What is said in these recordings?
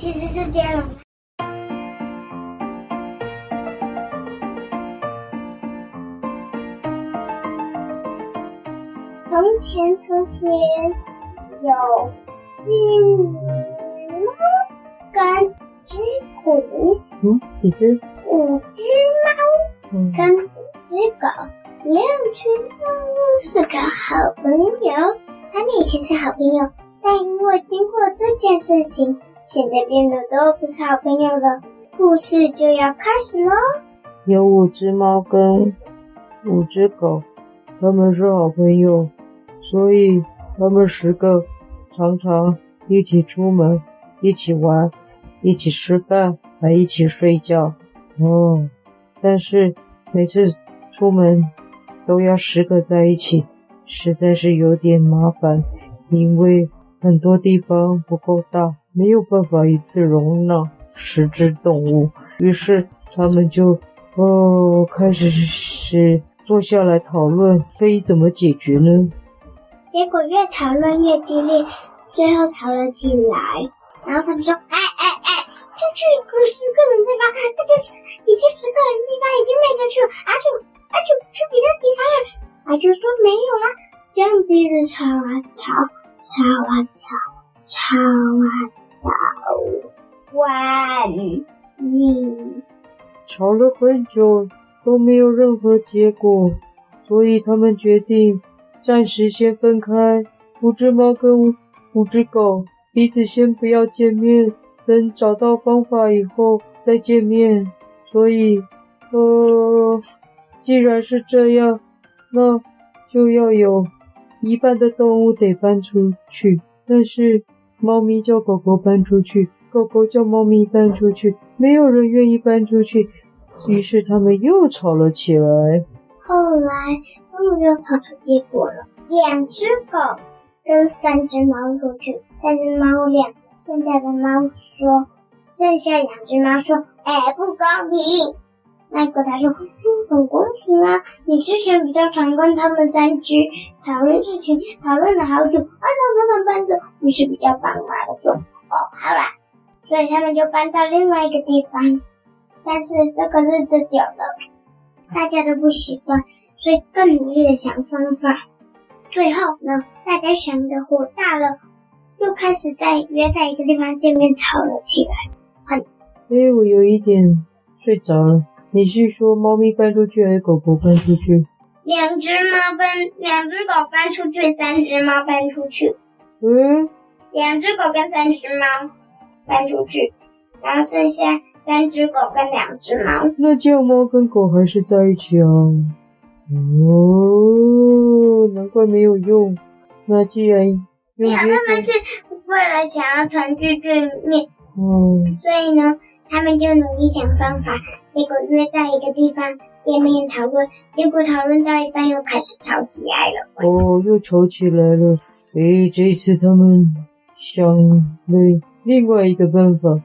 其实是接龙。从前，从前有只猫跟只狗。嗯，几只？五只猫跟五只狗，两群动物是个好朋友。他们以前是好朋友，但因为经过这件事情，现在变得都不是好朋友了。故事就要开始喽。有五只猫跟五只狗，他们是好朋友。所以他们十个常常一起出门，一起玩，一起吃饭，还一起睡觉。哦，但是每次出门都要十个在一起，实在是有点麻烦，因为很多地方不够大，没有办法一次容纳十只动物。于是他们就哦开始是坐下来讨论，可以怎么解决呢？结果越讨论越激烈，最后吵了起来。然后他们说：“哎哎哎，出去可十个人对吧？那这是已经十个人地方已经没得去了，阿就阿就去别的地方了。”阿就说：“没有啦。”这样一直吵啊吵，吵啊吵，吵啊吵，完你吵了很久都没有任何结果，所以他们决定。暂时先分开，五只猫跟五五只狗彼此先不要见面，等找到方法以后再见面。所以，呃，既然是这样，那就要有一半的动物得搬出去。但是，猫咪叫狗狗搬出去，狗狗叫猫咪搬出去，没有人愿意搬出去，于是他们又吵了起来。后来终于又吵出结果了，两只狗跟三只猫出去，但是猫两，剩下的猫说，剩下两只猫说，哎，不公平。那个他说，很公平啊，你之前比较常跟他们三只讨论事情，讨论了好久，啊，让他们搬走，你是比较帮忙的。说，哦，好啦，所以他们就搬到另外一个地方，但是这个日子久了。大家都不习惯，所以更努力的想方法。最后呢，大家想的火大了，又开始在约在一个地方见面，吵了起来。很，哎，我有一点睡着了。你是说猫咪搬出去，还是狗狗搬出去？两只猫搬，两只狗搬出去，三只猫搬出去。嗯，两只狗跟三只猫搬出去，然后剩下。三只狗跟两只猫，那这样猫跟狗还是在一起啊？哦，难怪没有用。那既然没有，他们是为了想要团聚对面，嗯，所以呢，他们就努力想方法，结果约在一个地方见面讨论，结果讨论到一半又开始吵起来了。哦，又吵起来了。诶，这次他们想了另外一个办法。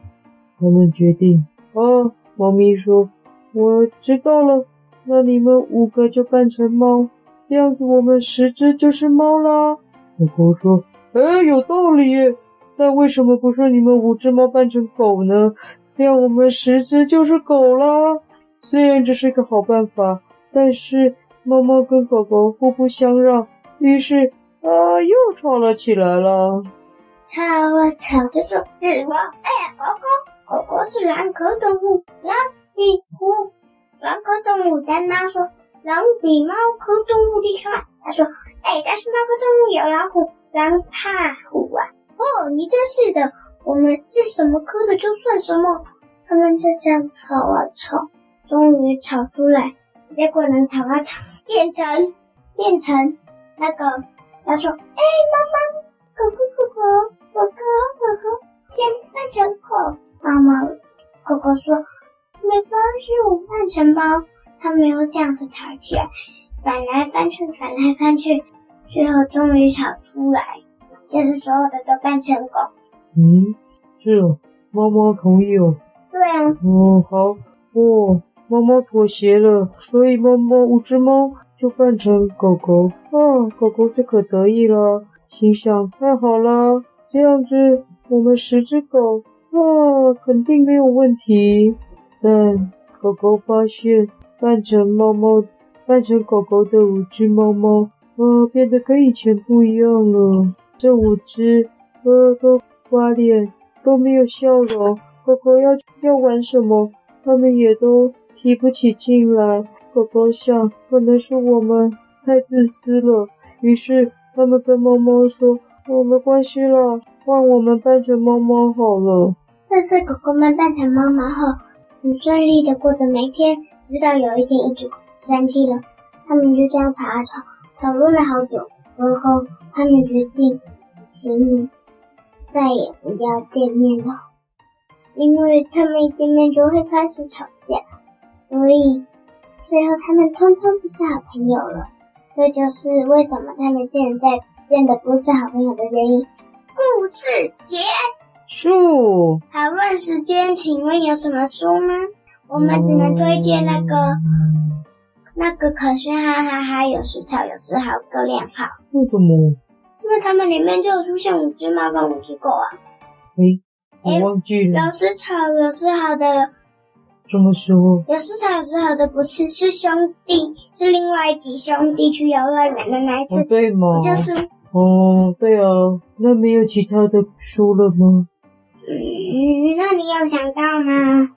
他们决定啊，猫咪说：“我知道了，那你们五个就扮成猫，这样子我们十只就是猫啦。”狗狗说：“哎，有道理耶，但为什么不是你们五只猫扮成狗呢？这样我们十只就是狗啦。”虽然这是个好办法，但是猫猫跟狗狗互不相让，于是啊，又吵了起来了。吵啊吵，就说是我，哎呀，狗狗。狗狗是狼科动物，狼比虎，狼科动物。但猫说狼比猫科动物厉害。他说，哎，但是猫科动物有老虎，狼怕虎啊。哦，你真是的，我们是什么科的就算什么。他们就这样吵啊吵，终于吵出来。结果呢，吵啊吵，变成变成那个，他说，哎，妈妈，狗狗狗狗，狗狗狗狗，变变成狗。妈妈，狗狗说：“没关系，我扮成猫。”他们又这样子吵起来，翻来翻去，翻来翻去，最后终于吵出来，就是所有的都扮成狗。嗯，是哦，猫猫同意哦。对啊。哦，好，哦，猫猫妥协了，所以猫猫五只猫就扮成狗狗。啊，狗狗这可得意了，心想：太好了，这样子我们十只狗。啊，肯定没有问题。但狗狗发现扮成猫猫、扮成狗狗的五只猫猫，啊，变得跟以前不一样了。这五只，呃，都花脸，都没有笑容。狗狗要要玩什么，他们也都提不起劲来。狗狗想，可能是我们太自私了。于是他们跟猫猫说：“我，没关系了，换我们扮成猫猫好了。”这次狗狗们扮成猫猫后，很顺利的过着每天。直到有一天，一只狗生气了，他们就这样吵啊吵，讨论了好久。然后他们决定，行，再也不要见面了，因为他们一见面就会开始吵架，所以最后他们通通不是好朋友了。这就是为什么他们现在变得不是好朋友的原因。故事结束。讨论时间，请问有什么书吗？我们只能推荐那个、嗯、那个可颂哈哈哈，有时吵有时好，各两好。为什么？因为他们里面就有出现五只猫跟五只狗啊。诶，我忘记了。有时吵有时好的。什么时候？有时吵有时好的不是，是兄弟，是另外一集兄弟去游乐园的那一次。哦、对吗？就是。哦，对啊，那没有其他的书了吗？嗯，那你有想到吗？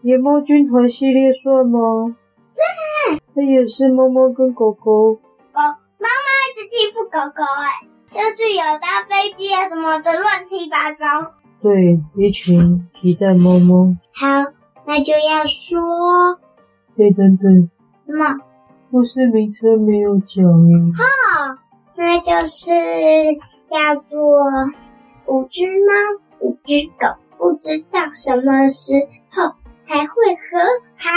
野猫军团系列算吗？算。它也是猫猫跟狗狗。哦，猫猫一直欺负狗狗，哎，就是有搭飞机啊什么的，乱七八糟。对，一群皮蛋猫猫。好。那就要说，对，等等，什么？故事名称没有讲耶。好，那就是叫做五只猫，五只狗，不知道什么时候才会和好。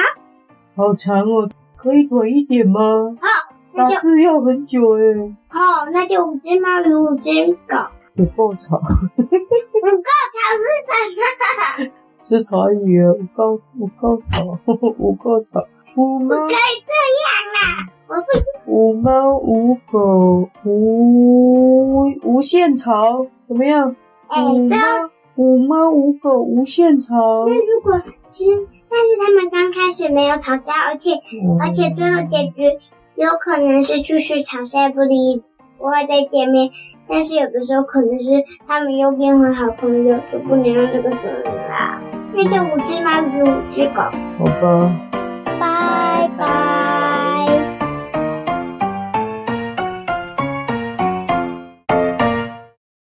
好长哦，可以短一点吗？好，打字要很久诶。好，那就五只猫与五只狗。不够长。不够长是什么？是台语啊，五够五高潮，五高潮，五猫。不可以这样啦，我不。五猫五狗无无限吵，怎么样？哎、欸，这五猫五狗无限吵。那如果是，但是他们刚开始没有吵架，而且、嗯、而且最后结局有可能是继续吵架不离，不会再见面。但是有的时候可能是他们又变回好朋友，就不能用这个责任啦。那就五只猫比五只狗，好吧，拜拜。